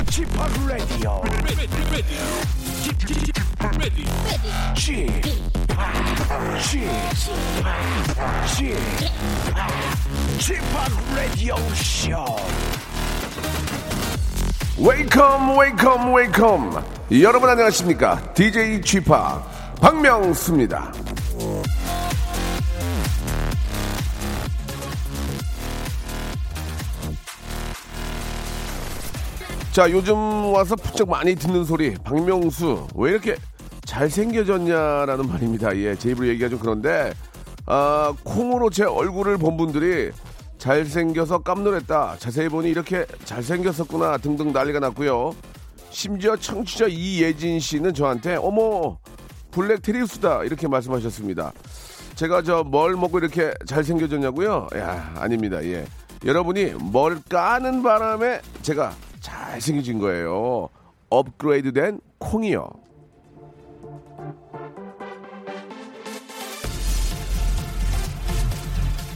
G p o p Radio Show. Welcome, welcome, welcome. 여러분 안녕하십니까? DJ p 박명수입니다. 자, 요즘 와서 부쩍 많이 듣는 소리. 박명수, 왜 이렇게 잘생겨졌냐라는 말입니다. 예, 제 입으로 얘기가 좀 그런데, 아, 콩으로 제 얼굴을 본 분들이 잘생겨서 깜놀했다. 자세히 보니 이렇게 잘생겼었구나. 등등 난리가 났고요. 심지어 청취자 이예진 씨는 저한테, 어머, 블랙 테리우스다. 이렇게 말씀하셨습니다. 제가 저 뭘 먹고 이렇게 잘생겨졌냐고요? 야, 아닙니다. 예. 여러분이 뭘 까는 바람에 제가 잘생겨진 거예요. 업그레이드 된 콩이요.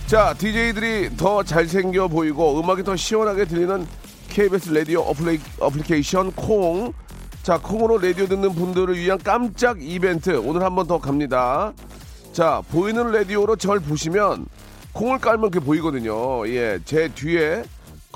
자, DJ들이 더 잘생겨 보이고 음악이 더 시원하게 들리는 KBS 라디오 어플레이, 어플리케이션 콩. 자, 콩으로 라디오 듣는 분들을 위한 깜짝 이벤트 오늘 한 번 더 갑니다. 자, 보이는 라디오로 절 보시면 콩을 깔면 그게 보이거든요. 예, 제 뒤에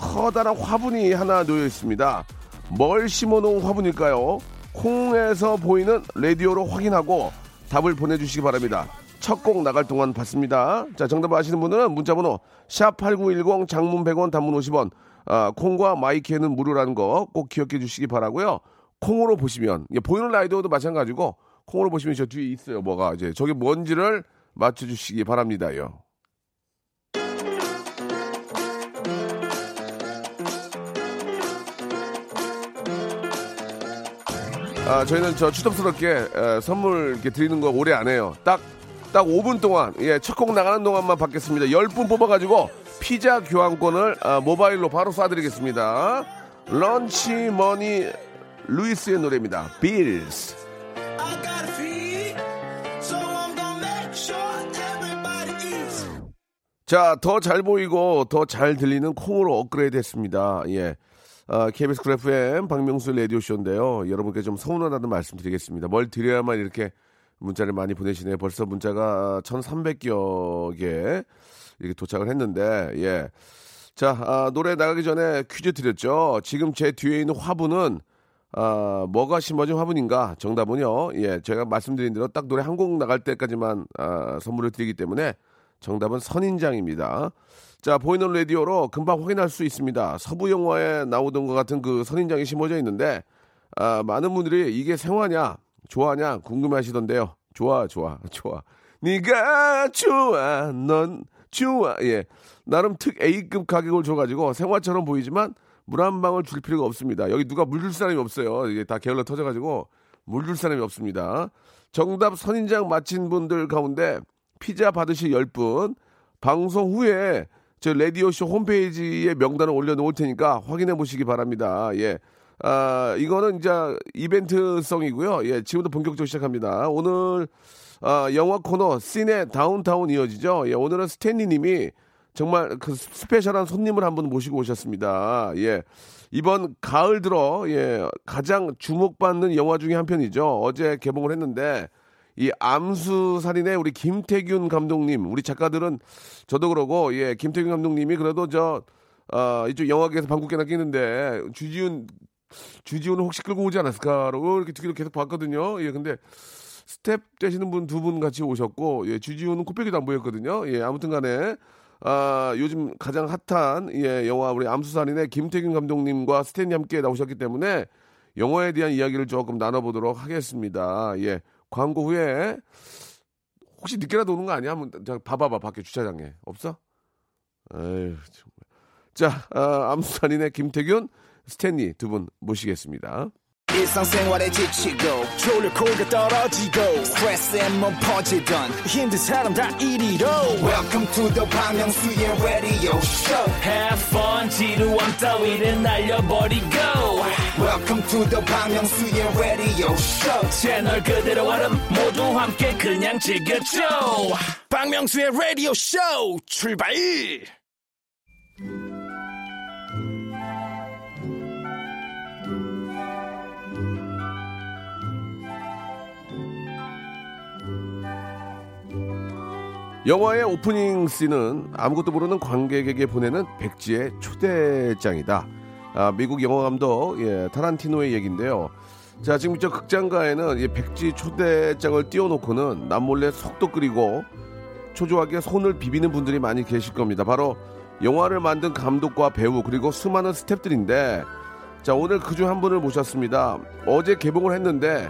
커다란 화분이 하나 놓여 있습니다. 뭘 심어놓은 화분일까요? 콩에서 보이는 라디오로 확인하고 답을 보내주시기 바랍니다. 첫 곡 나갈 동안 받습니다. 자, 정답 아시는 분들은 문자번호 샵8910 장문 100원 단문 50원 아, 콩과 마이키에는 무료라는 거 꼭 기억해 주시기 바라고요. 콩으로 보시면 예, 보이는 라디오도 마찬가지고 콩으로 보시면 저 뒤에 있어요. 뭐가 이제 저게 뭔지를 맞춰 주시기 바랍니다요. 아, 저희는 저 추접스럽게 에, 선물 이렇게 드리는 거 오래 안 해요. 딱, 딱 5분 동안, 예, 첫 곡 나가는 동안만 받겠습니다. 10분 뽑아가지고 피자 교환권을 아, 모바일로 바로 쏴드리겠습니다. 런치 머니 루이스의 노래입니다. Bills. 자, 더 잘 보이고 더 잘 들리는 콩으로 업그레이드 했습니다. 예. 아, KBS 쿨 FM 박명수 라디오쇼인데요. 여러분께 좀 서운하다는 말씀 드리겠습니다. 뭘 드려야만 이렇게 문자를 많이 보내시네요. 벌써 문자가 1,300여 개 이렇게 도착을 했는데, 예. 자, 아, 노래 나가기 전에 퀴즈 드렸죠. 지금 제 뒤에 있는 화분은 아, 뭐가 심어진 화분인가? 정답은요. 예, 제가 말씀드린 대로 딱 노래 한 곡 나갈 때까지만 아, 선물을 드리기 때문에 정답은 선인장입니다. 자, 보이는 라디오로 금방 확인할 수 있습니다. 서부 영화에 나오던 것 같은 그 선인장이 심어져 있는데, 아, 많은 분들이 이게 생화냐, 좋아하냐 궁금해 하시던데요. 좋아, 좋아, 좋아. 네가 좋아, 넌 좋아. 예. 나름 특 A급 가격을 줘가지고 생화처럼 보이지만 물 한 방울 줄 필요가 없습니다. 여기 누가 물 줄 사람이 없어요. 이게 다 게을러 터져가지고 물 줄 사람이 없습니다. 정답 선인장 맞힌 분들 가운데 피자 받으실 10분, 방송 후에 저 라디오쇼 홈페이지에 명단을 올려놓을 테니까 확인해 보시기 바랍니다. 예. 아, 이거는 이제 이벤트성이고요. 예, 지금부터 본격적으로 시작합니다. 오늘, 아, 영화 코너 씬의 다운타운 이어지죠. 예, 오늘은 스탠리 님이 정말 그 스페셜한 손님을 한 분 모시고 오셨습니다. 예. 이번 가을 들어, 예, 가장 주목받는 영화 중에 한 편이죠. 어제 개봉을 했는데, 이 암수 살인의 우리 김태균 감독님, 우리 작가들은 저도 그러고, 예, 김태균 감독님이 그래도 저, 어, 이쪽 영화계에서 방귀깨나 뀌는데, 주지훈, 주지훈을 혹시 끌고 오지 않았을까라고 이렇게 듣기로 계속 봤거든요. 예, 근데 스텝 되시는 분 두 분 같이 오셨고, 예, 주지훈은 코빼기도 안 보였거든요. 예, 아무튼 간에, 아, 요즘 가장 핫한, 예, 영화 우리 암수살인의 김태균 감독님과 스탠이 함께 나오셨기 때문에 영화에 대한 이야기를 조금 나눠보도록 하겠습니다. 예, 광고 후에 혹시 늦게라도 오는 거 아니야? 한번 자, 봐봐봐 밖에 주차장에 없어? 에휴 정말. 자 아, 암수살인의 김태균 스탠리 두 분 모시겠습니다. 일상생활에 지치고, 졸려 코가 떨어지고, 스트레스에 몸 퍼지던, 힘든 사람 다 이리로. welcome to the Bang Myung-soo's radio show Have fun 지루함 따위를 날려버리고 Welcome to the 방명수의 radio show. 채널 그대로 와름 모두 함께 그냥 즐겨줘. 방명수의 radio show 출발. 영화의 오프닝 씬은 아무것도 모르는 관객에게 보내는 백지의 초대장이다. 아, 미국 영화 감독 예, 타란티노의 얘기인데요. 자, 지금 저 극장가에는 이 백지 초대장을 띄워놓고는 남몰래 속도 끓이고 초조하게 손을 비비는 분들이 많이 계실 겁니다. 바로 영화를 만든 감독과 배우 그리고 수많은 스탭들인데 자 오늘 그 중 한 분을 모셨습니다. 어제 개봉을 했는데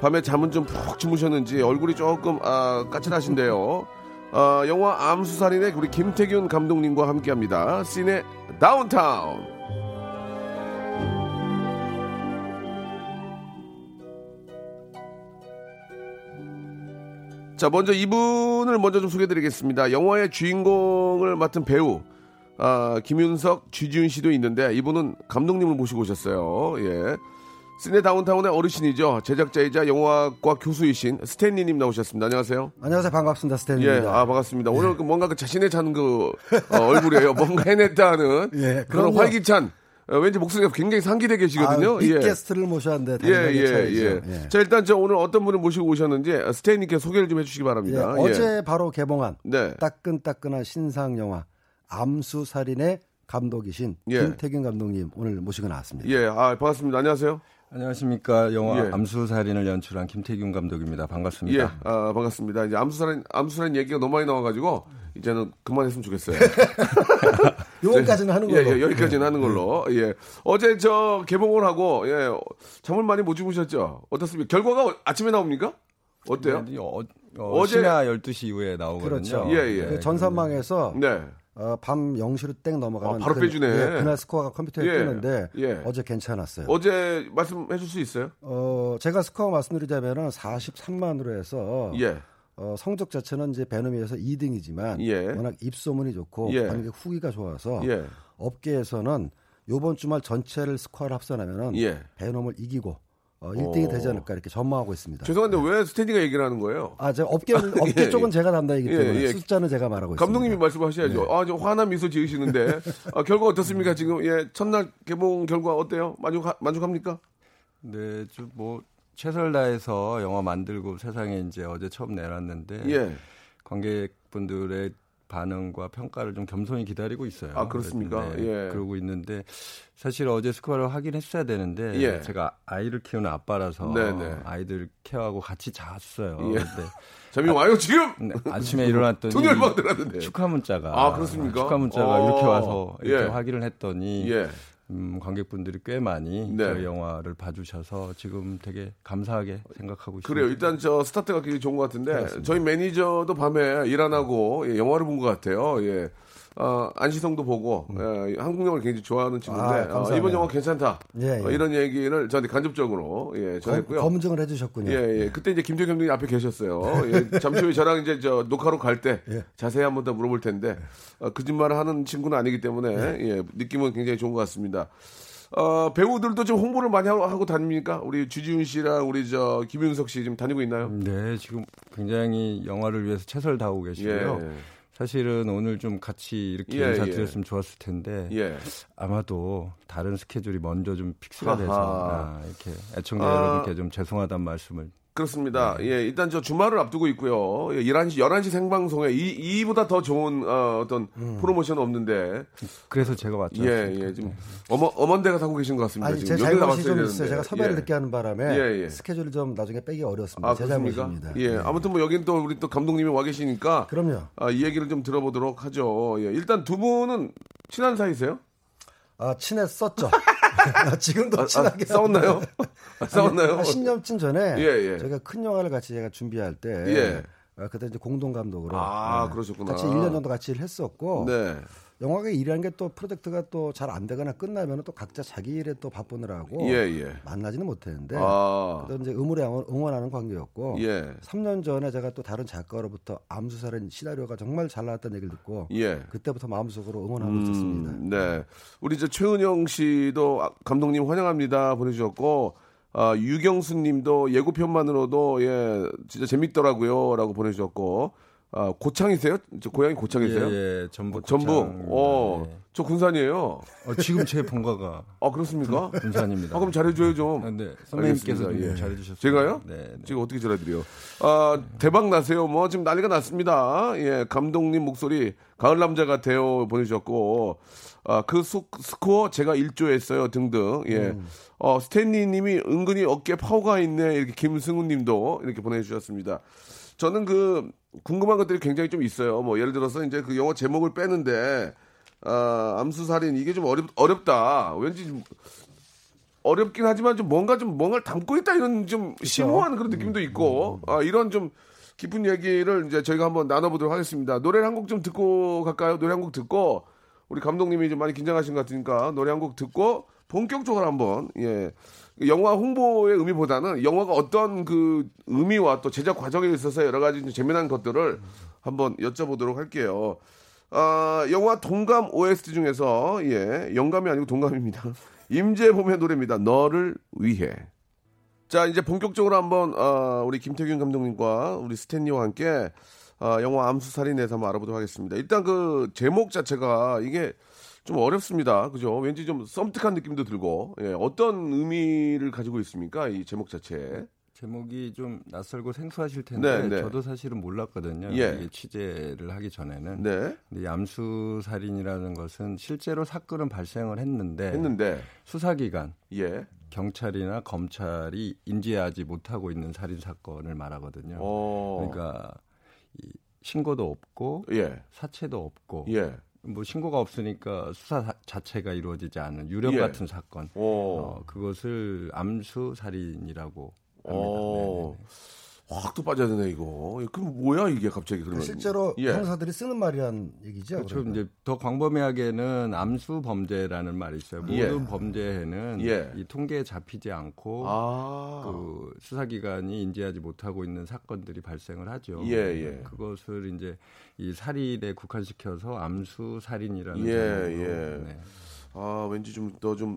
밤에 잠은 좀 푹 주무셨는지 얼굴이 조금 아, 까칠하신데요. 어, 영화 암수살인의 우리 김태균 감독님과 함께합니다. 씬의 다운타운. 자, 먼저 이분을 먼저 좀 소개해드리겠습니다. 영화의 주인공을 맡은 배우 아, 김윤석, 쥐지훈 씨도 있는데 이분은 감독님을 모시고 오셨어요. 예. 시네 다운타운의 어르신이죠. 제작자이자 영화과 교수이신 스탠리님 나오셨습니다. 안녕하세요. 안녕하세요. 반갑습니다. 예, 스탠입니다. 아 반갑습니다. 오늘 그 뭔가 그 자신의 찬그 어, 얼굴이에요. 뭔가 해냈다는 예, 그런. 활기찬. 어, 왠지 목소리가 굉장히 상기돼 계시거든요. 아, 빅 게스트를 모셨는데 예, 당연히 예. 예, 예. 자, 일단 저 오늘 어떤 분을 모시고 오셨는지 스탠님께 소개를 좀 해주시기 예, 바랍니다. 예. 어제 바로 개봉한 네. 따끈따끈한 신상 영화 암수 살인의 감독이신 예. 김태균 감독님 오늘 모시고 나왔습니다. 예, 아, 반갑습니다. 안녕하세요. 안녕하십니까 영화 예. 암수살인을 연출한 김태균 감독입니다. 반갑습니다. 예, 아, 반갑습니다. 이제 암수살인, 암수살인 얘기가 너무 많이 나와가지고, 이제는 그만했으면 좋겠어요. 요거까지는 하는 예, 걸로. 예, 여기까지는 하는 걸로. 예. 어제 저 개봉을 하고, 예, 잠을 많이 못 주무셨죠? 어떻습니까? 결과가 아침에 나옵니까? 어때요? 네, 어, 어, 어제- 심야 12시 이후에 나오거든요. 그렇죠. 예, 예. 그 전산망에서 네. 어, 밤 0시로 땡 넘어가면 아, 바로 그, 빼주네. 예, 그날 스코어가 컴퓨터에 예, 뜨는데 예. 어제 괜찮았어요. 어제 말씀해 줄 수 있어요? 어, 제가 스코어 말씀드리자면은 43만으로 해서 예. 어, 성적 자체는 이제 베놈이에서 2등이지만 예. 워낙 입소문이 좋고 예. 관객 후기가 좋아서 예. 업계에서는 요번 주말 전체를 스코어를 합산하면은 예. 베놈을 이기고 어, 1등이 되지 않을까 이렇게 전망하고 있습니다. 죄송한데 왜 스탠디가 얘기를 하는 거예요? 아, 저 업계 업계 예, 쪽은 예. 제가 담당이기 예, 때문에 예. 숫자는 제가 말하고 감독님이 있습니다. 말씀하셔야죠. 네. 아, 저 화난 미소 지으시는데, 아, 결과 어떻습니까? 지금, 예, 첫날 개봉 결과 어때요? 만족, 만족합니까? 네, 좀뭐 최선을 다해서 영화 만들고 세상에 이제 어제 처음 내놨는데 예. 관객분들의 반응과 평가를 좀 겸손히 기다리고 있어요. 아, 그렇습니까? 네, 예. 그러고 있는데 사실 어제 스코어를 하긴 했어야 되는데 예. 제가 아이를 키우는 아빠라서 네네. 아이들 케어하고 같이 잤어요. 예. 근데 잠이 와요, 지금? 네, 아침에 일어났더니 돈이 얼마 들었는데. 축하 문자가 아, 그렇습니까? 축하 문자가 어, 이렇게 와서 이렇게 예. 확인을 했더니 예. 음, 관객분들이 꽤 많이 네. 저희 영화를 봐주셔서 지금 되게 감사하게 생각하고 있습니다. 그래요. 일단 저 스타트가 굉장히 좋은 것 같은데 저희 매니저도 밤에 일 안 하고 예, 영화를 본 것 같아요. 예. 어, 안시성도 보고 예, 한국 영화를 굉장히 좋아하는 친구인데 아, 어. 이번 영화 괜찮다. 예, 예. 어, 이런 얘기를 저한테 간접적으로 예, 전했고요. 검, 검증을 해주셨군요. 예, 예. 그때 이제 김태경 감독님 앞에 계셨어요. 예, 잠시 후에 저랑 이제 저 녹화로 갈때 예. 자세히 한번 더 물어볼 텐데 어, 거짓말을 하는 친구는 아니기 때문에 예, 느낌은 굉장히 좋은 것 같습니다. 어, 배우들도 좀 홍보를 많이 하고, 하고 다닙니까? 우리 주지훈 씨랑 우리 저 김윤석 씨 지금 다니고 있나요? 네, 지금 굉장히 영화를 위해서 최선을 다하고 계시고요. 예. 사실은 오늘 좀 같이 이렇게 예, 인사드렸으면 좋았을 텐데 예. 아마도 다른 스케줄이 먼저 좀 픽스가 돼서. 아, 이렇게 애청자 아. 여러분께 좀 죄송하다는 말씀을 그렇습니다. 네. 예, 일단 저 주말을 앞두고 있고요. 예, 11시, 11시 생방송에 이, 이보다 더 좋은, 어, 떤 음. 프로모션은 없는데. 그래서 제가 왔죠. 예, 예, 지금 어머, 어먼데가 사고 계신 것 같습니다. 아니 지금 제 잘못이 좀. 있어요. 제가 섭외를 예. 늦게 하는 바람에 예, 예. 스케줄을 좀 나중에 빼기 어렵습니다. 아, 제? 잘못입니다. 예, 아무튼 뭐 여긴 또 우리 또 감독님이 와 계시니까. 그럼요. 아, 이 얘기를 좀 들어보도록 하죠. 예, 일단 두 분은 친한 사이세요? 아, 친했었죠. 지금도 아, 아, 친하게 싸웠나요? 아, 싸웠나요? 한 10년쯤 전에 예, 예. 저희가 큰 영화를 같이 제가 준비할 때 예. 아, 그때 이제 공동 감독으로 아, 네. 그러셨구나. 같이 1년 정도 같이 했었고 네. 영화가 일하는 게 또 프로젝트가 또 잘 안 되거나 끝나면 또 각자 자기 일에 또 바쁘느라고 예, 예. 만나지는 못했는데 아, 또 이제 의무를 응원- 응원하는 관계였고 예. 3년 전에 제가 또 다른 작가로부터 암수살인 시나리오가 정말 잘 나왔다는 얘기를 듣고 예. 그때부터 마음속으로 응원하고 있었습니다. 음, 네. 우리 저 최은영 씨도 아, 감독님 환영합니다 보내주셨고, 아, 유경수 님도 예고편만으로도 예, 진짜 재밌더라고요. 라고 보내주셨고, 아, 고창이세요? 저 고향이 고창이세요? 예, 예, 전북. 전북. 고창입니다. 어, 예. 저 군산이에요. 어, 지금 제 본가가 아, 그렇습니까? 군산입니다. 아, 그럼 잘해줘요, 좀. 아, 네, 선배님께서 알겠습니다. 예. 잘해주셨어요. 제가요? 네, 네. 제가 어떻게 전해드려요? 아, 대박 나세요. 뭐, 지금 난리가 났습니다. 예, 감독님 목소리, 가을 남자 같아요. 보내주셨고, 아, 그 스, 스코어 제가 일조했어요. 등등. 예. 어, 스탠리 님이 은근히 어깨 파워가 있네. 이렇게 김승훈 님도 이렇게 보내주셨습니다. 저는 그, 궁금한 것들이 굉장히 좀 있어요. 뭐, 예를 들어서 이제 그 영화 제목을 빼는데, 아, 암수살인, 이게 좀 어렵, 어렵다. 왠지 좀 어렵긴 하지만 좀 뭔가 좀 뭔가를 담고 있다 이런 좀 심오한 그런 느낌도 있고 아 이런 좀 깊은 얘기를 이제 저희가 한번 나눠보도록 하겠습니다. 노래 한곡 좀 듣고 갈까요? 노래 한 곡 듣고 우리 감독님이 좀 많이 긴장하신 것 같으니까 노래 한 곡 듣고 본격적으로 한번 예 영화 홍보의 의미보다는 영화가 어떤 그 의미와 또 제작 과정에 있어서 여러 가지 좀 재미난 것들을 한번 여쭤보도록 할게요. 아, 영화 동감 OST 중에서 예, 영감이 아니고 동감입니다. 임재범의 노래입니다. 너를 위해. 자, 이제 본격적으로 한번 어, 우리 김태균 감독님과 우리 스탠리와 함께 어, 영화 암수살인에 대해서 한번 알아보도록 하겠습니다. 일단 그 제목 자체가 이게 좀 어렵습니다. 그죠? 왠지 좀 썸뜩한 느낌도 들고 예, 어떤 의미를 가지고 있습니까? 이 제목 자체에. 제목이 좀 낯설고 생소하실 텐데 네, 네. 저도 사실은 몰랐거든요. 예. 이게 취재를 하기 전에는. 네. 근데 암수 살인이라는 것은 실제로 사건은 발생을 했는데, 했는데 수사기관, 예. 경찰이나 검찰이 인지하지 못하고 있는 살인 사건을 말하거든요. 어. 그러니까 이 신고도 없고 예. 사체도 없고 예. 뭐 신고가 없으니까 수사 자- 자체가 이루어지지 않은 유령 예. 같은 사건. 어. 어, 그것을 암수 살인이라고 합니다. 확 또 빠져드네 이거. 그럼 뭐야 이게 갑자기 그러면? 실제로 예. 형사들이 쓰는 말이란 얘기죠. 그렇죠. 그러니까. 이제 더 광범위하게는 암수 범죄라는 말이 있어요. 예. 모든 범죄에는 예. 이 통계에 잡히지 않고 아. 그 수사기관이 인지하지 못하고 있는 사건들이 발생을 하죠. 예, 예. 그것을 이제 이 살인에 국한시켜서 암수 살인이라는 예, 예. 네. 아 왠지 좀 더 좀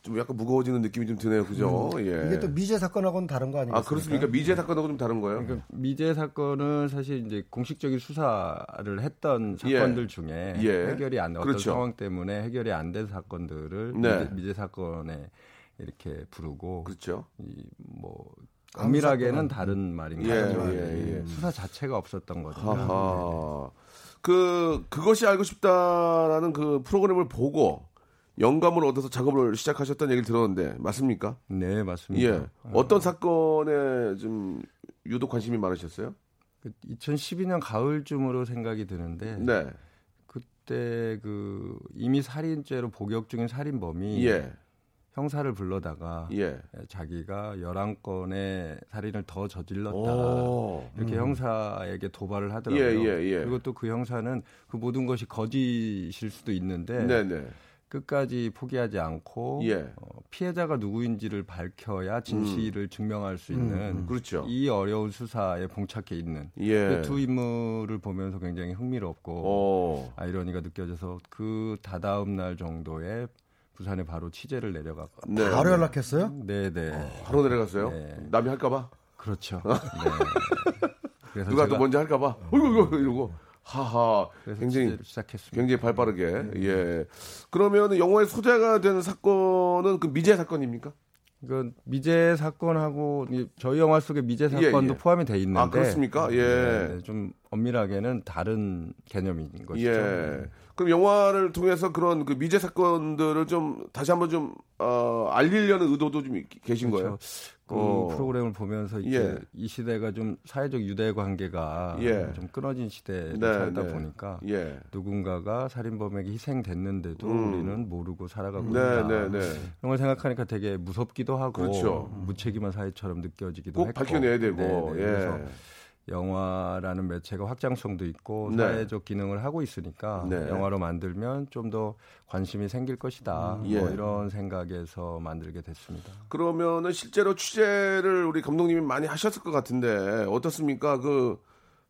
좀 약간 무거워지는 느낌이 좀 드네요, 그죠? 예. 음. 이게 또 미제 사건하고는 다른 거 아니겠습니까? 아 그렇습니까? 미제 사건하고 좀 다른 거예요? 그러니까 미제 사건은 사실 이제 공식적인 수사를 했던 사건들 중에 예. 해결이 안된 어떤 그렇죠. 상황 때문에 해결이 안 된 사건들을 네. 미제, 미제 사건에 이렇게 부르고 그렇죠. 이뭐 엄밀하게는 다른 말인 예, 거죠. 예, 예. 수사 자체가 없었던 거죠. 네, 하하. 그 그것이 알고 싶다라는 그 프로그램을 보고 영감을 얻어서 작업을 시작하셨다는 얘기를 들었는데 맞습니까? 네, 맞습니다. 예. 어떤 사건에 좀 유독 관심이 많으셨어요? 그 2012년 가을쯤으로 생각이 드는데 네. 그때 그 이미 살인죄로 복역 중인 살인범이 예. 형사를 불러다가 예. 자기가 11건의 살인을 더 저질렀다. 오. 이렇게 형사에게 도발을 하더라고요. 음. 예, 예, 예. 그리고 또 그 형사는 그 모든 것이 거짓일 수도 있는데 네, 네. 끝까지 포기하지 않고 예. 어, 피해자가 누구인지를 밝혀야 진실을 증명할 수 있는 음. 그렇죠. 이 어려운 수사에 봉착해 있는 예. 그 두 인물을 보면서 굉장히 흥미롭고 어. 아이러니가 느껴져서 그 다다음 날 정도에 부산에 바로 취재를 내려갔거든요. 네. 바로 연락했어요? 네, 네. 바로 내려갔어요. 네. 남이 할까봐. 그렇죠. 네. 그래서 누가 제가 또 먼저 할까봐. 어이구, 이러고. 하하. 굉장히 시작했습니다. 굉장히 발 빠르게. 예. 그러면 영화의 소재가 되는 사건은 그 미제 사건입니까? 이건 미제 사건하고 이- 저희 영화 속에 미제 예, 사건도 예. 포함이 돼 있는데 아, 그렇습니까? 예. 네, 네, 좀 엄밀하게는 다른 개념인 것이죠. 예. 그럼 영화를 통해서 그런 그 미제 사건들을 좀 다시 한번 좀 어, 알리려는 의도도 좀 있- 계신 거예요. 그렇죠. 그 어. 프로그램을 보면서 이제 예. 이 시대가 좀 사회적 유대 관계가 예. 좀 끊어진 시대에 네, 살다 네. 보니까 예. 누군가가 살인범에게 희생됐는데도 음. 우리는 모르고 살아가고 네, 있다. 네, 네. 이런 걸 생각하니까 되게 무섭기도 하고 그렇죠. 무책임한 사회처럼 느껴지기도 꼭 했고. 밝혀내야 되고. 네, 네. 예. 그래서 영화라는 매체가 확장성도 있고 네. 사회적 기능을 하고 있으니까 네. 영화로 만들면 좀 더 관심이 생길 것이다. 예. 뭐 이런 생각에서 만들게 됐습니다. 그러면은 실제로 취재를 우리 감독님이 많이 하셨을 것 같은데 어떻습니까? 그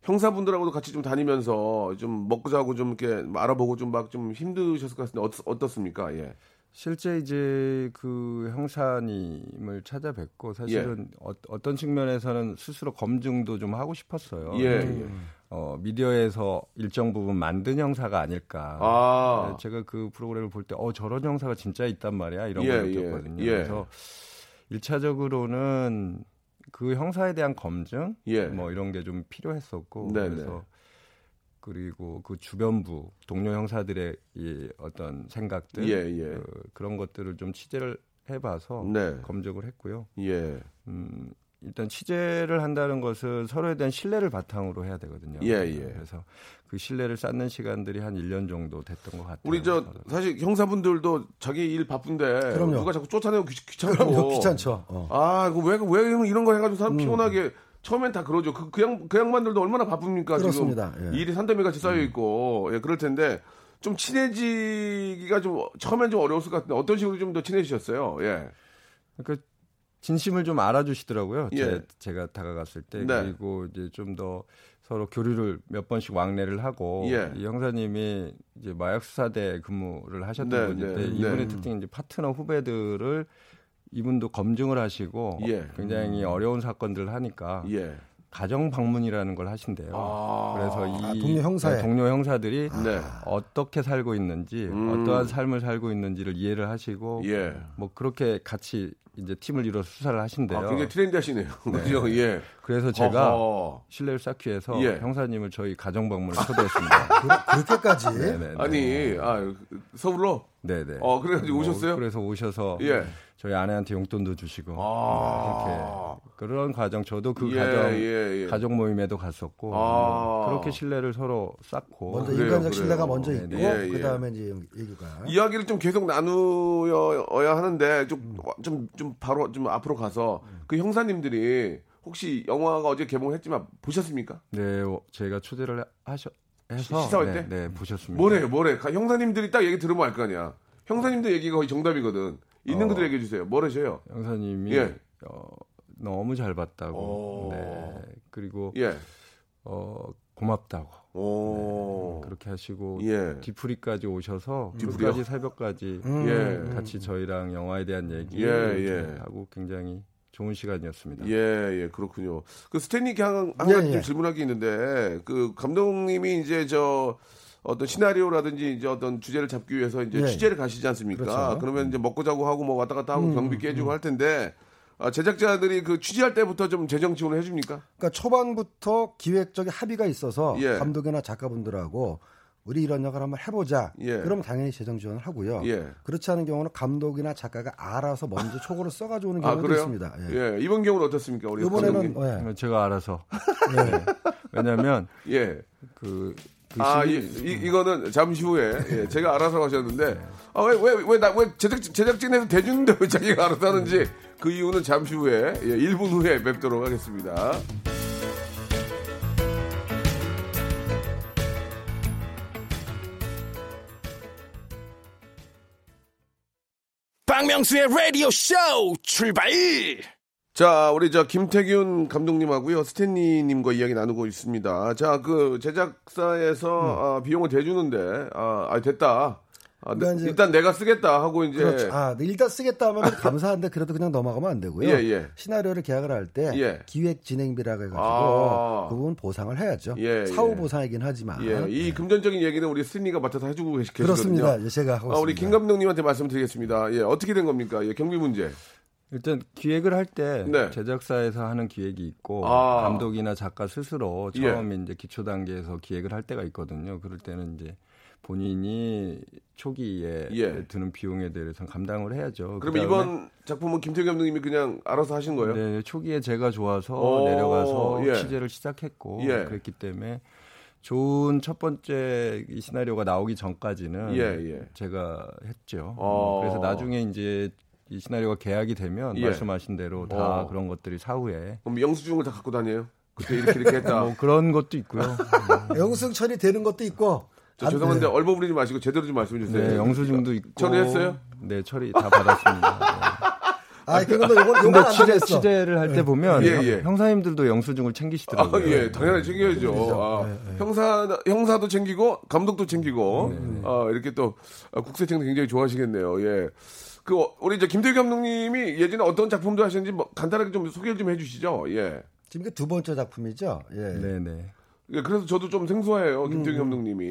형사분들하고도 같이 좀 다니면서 좀 먹고 자고 좀 이렇게 알아보고 좀 막좀 힘드셨을 것 같은데 어떻, 어떻습니까? 예. 실제 이제 그 형사님을 찾아뵙고 사실은 어, 떤 측면에서는 스스로 검증도 좀 하고 싶었어요. 예, 특히 예. 어, 미디어에서 일정 부분 만든 형사가 아닐까. 아. 네, 제가 그 프로그램을 볼 때, 어, 저런 형사가 진짜 있단 말이야. 이런 예, 걸 예, 느꼈거든요. 예. 그래서 1차적으로는 그 형사에 대한 검증, 예. 뭐 이런 게 좀 필요했었고, 네네. 그래서 그리고 그 주변부 동료 형사들의 이 어떤 생각들, 예, 예. 그, 그런 것들을 좀 취재를 해봐서 네. 검증을 했고요. 예. 음, 일단 취재를 한다는 것은 서로에 대한 신뢰를 바탕으로 해야 되거든요. 예, 예. 그래서 그 신뢰를 쌓는 시간들이 한 1년 정도 됐던 것 같아요. 우리 저. 사실 형사분들도 자기 일 바쁜데 그럼요. 누가 자꾸 쫓아내고 귀, 귀찮고 그럼요, 귀찮죠. 어. 아, 그왜왜 이런 거 해가지고 사람 피곤하게 처음엔 다 그러죠. 그, 그, 양, 그 양반들도 얼마나 바쁩니까? 그렇습니다. 지금 예. 일이 산더미 같이 쌓여 있고 예, 그럴 텐데 좀 친해지기가 좀 처음엔 좀 어려웠을 것 같은데 어떤 식으로 좀 더 친해지셨어요? 예. 그러니까 진심을 좀 알아주시더라고요. 예. 제, 가 다가갔을 때 네. 그리고 이제 좀 더 서로 교류를 몇 번씩 왕래를 하고 예. 이 형사님이 이제 마약 수사대 근무를 하셨던 네, 분인데 네, 이분의 네. 특징이 이제 파트너 후배들을 이분도 검증을 하시고 예. 굉장히 어려운 사건들을 하니까 예. 가정 방문이라는 걸 하신대요. 아. 그래서 이 아, 동료 형사의. 동료 형사들이 네. 어떻게 살고 있는지 음. 어떠한 삶을 살고 있는지를 이해를 하시고 예. 뭐 그렇게 같이 이제 팀을 이뤄서 수사를 하신대요. 아, 굉장히 트렌디하시네요. 그죠? 예. 그래서 제가 어허. 신뢰를 쌓기 위해서 예. 형사님을 저희 가정 방문을 초대했습니다. 그, 그렇게까지 네네. 아니, 아, 서울로? 네네. 어, 그래가지고 오셨어요? 그래서 오셔서 예. 저희 아내한테 용돈도 주시고 아. 이렇게 그런 과정 저도 그 예, 가정 예, 예. 가족 모임에도 갔었고 아. 뭐 그렇게 신뢰를 서로 쌓고 먼저 그래요, 인간적 그래요. 신뢰가 먼저 있고 예, 예. 그다음에 이제 얘기가 이야기를 좀 계속 나누어야 하는데 좀좀 좀 바로 좀 앞으로 가서 그 형사님들이 혹시 영화가 어제 개봉했지만 보셨습니까? 네, 어, 저희가 초대를 하셔 해서 시사회 네, 때? 네, 보셨습니다. 뭐래요, 뭐래? 가- 형사님들이 딱 얘기 들으면 알 거 아니야. 형사님들 얘기가 거의 정답이거든. 있는 어. 얘기해 주세요. 뭐래셔요? 형사님이 예. 어, 너무 잘 봤다고. 오. 네. 그리고 예. 어, 고맙다고. 오. 그렇게 하시고 예. 뒤풀이까지 오셔서 뒤풀이요? 끝까지 새벽까지 예. 같이 저희랑 영화에 대한 얘기 예, 이렇게 예. 하고 굉장히 좋은 시간이었습니다. 예, 예, 그렇군요. 그 스탠리께 한, 한 가지 예, 좀 예. 질문할 게 있는데, 그 감독님이 이제 저 어떤 시나리오라든지 이제 어떤 주제를 잡기 위해서 이제 예. 취재를 가시지 않습니까? 그렇죠. 음. 그러면 이제 먹고 자고 하고 뭐 왔다 갔다 하고 경비 깨주고 할 텐데, 아, 제작자들이 그 취재할 때부터 좀 재정 지원을 해줍니까? 그러니까 초반부터 기획적인 합의가 있어서 예. 감독이나 작가분들하고 우리 이런 역을 한번 해보자. 예. 그럼 당연히 재정 지원을 하고요. 예. 그렇지 않은 경우는 감독이나 작가가 알아서 먼저 초고를 써가지고 오는 아, 경우도 그래요? 있습니다. 예. 예. 이번 경우는 어떻습니까? 우리 이번에는? 예. 제가 알아서. 예. 왜냐하면 예. 그, 그 아, 이, 이, 이 거는 잠시 후에 예, 제가 알아서 하셨는데 아, 왜, 왜, 왜, 나, 왜 제작, 제작진에서 대주는데 왜 자기가 알아서 하는지 그 이유는 잠시 후에 예, 1분 후에 뵙도록 하겠습니다. 박명수의 라디오 쇼 출발! 자, 우리 저 김태균 감독님하고요, 스탠리님과 이야기 나누고 있습니다. 자, 그 제작사에서 아, 비용을 대주는데, 아, 아, 됐다. 아, 음. 그러니까 일단 내가 쓰겠다 하고 이제 그렇죠. 아, 네, 일단 쓰겠다 하면 감사한데 그래도 그냥 넘어가면 안 되고요. 예, 예. 시나리오를 계약을 할때 예. 기획 진행비라고 해가지고 아. 그 부분 보상을 해야죠. 예, 사후 예. 보상이긴 하지만 예, 이 금전적인 얘기는 우리 스탠리가 맡아서 해주고 계시, 계시거든요. 그렇습니다. 예, 제가 하고 아, 우리 있습니다. 김 감독님한테 말씀드리겠습니다. 예, 어떻게 된 겁니까? 예, 경비 문제. 일단 기획을 할때 네. 제작사에서 하는 기획이 있고 아. 감독이나 작가 스스로 예. 처음 이제 기초 단계에서 기획을 할 때가 있거든요. 그럴 때는 이제 본인이 초기에 예. 드는 비용에 대해서 감당을 해야죠. 그럼 그다음에 이번 작품은 김태균 감독님이 그냥 알아서 하신 거예요? 네, 초기에 제가 좋아서 오, 내려가서 예. 취재를 시작했고 예. 그랬기 때문에 좋은 첫 번째 이 시나리오가 나오기 전까지는 예, 예. 제가 했죠. 어. 그래서 나중에 이제 이 시나리오가 계약이 되면 예. 말씀하신 대로 다 어. 그런 것들이 사후에 그럼 영수증을 다 갖고 다녀요? 그때 이렇게 이렇게 했다. 뭐 그런 것도 있고요. 영승 처리되는 것도 있고. 저 안- 죄송한데 네. 얼버무리지 마시고 제대로 좀 말씀해 주세요. 네, 영수증도 있고 처리했어요? 네, 처리 다 받았습니다. 아, 네. 이건 근데 안 취재, 되겠어. 취재를 할 때 보면 예, 예. 형사님들도 영수증을 아, 챙기시더라고요. 예, 당연히 챙겨야죠. 아, 형사, 형사도 챙기고, 감독도 챙기고, 아, 이렇게 또, 아, 국세청도 굉장히 좋아하시겠네요. 예. 그, 어, 우리 이제 김태규 감독님이 예전에 어떤 작품도 하셨는지 뭐 간단하게 좀 소개를 좀 해주시죠. 예. 지금 이게 두 번째 작품이죠. 예. 네, 네. 예, 그래서 저도 좀 생소해요. 김태균 감독님이.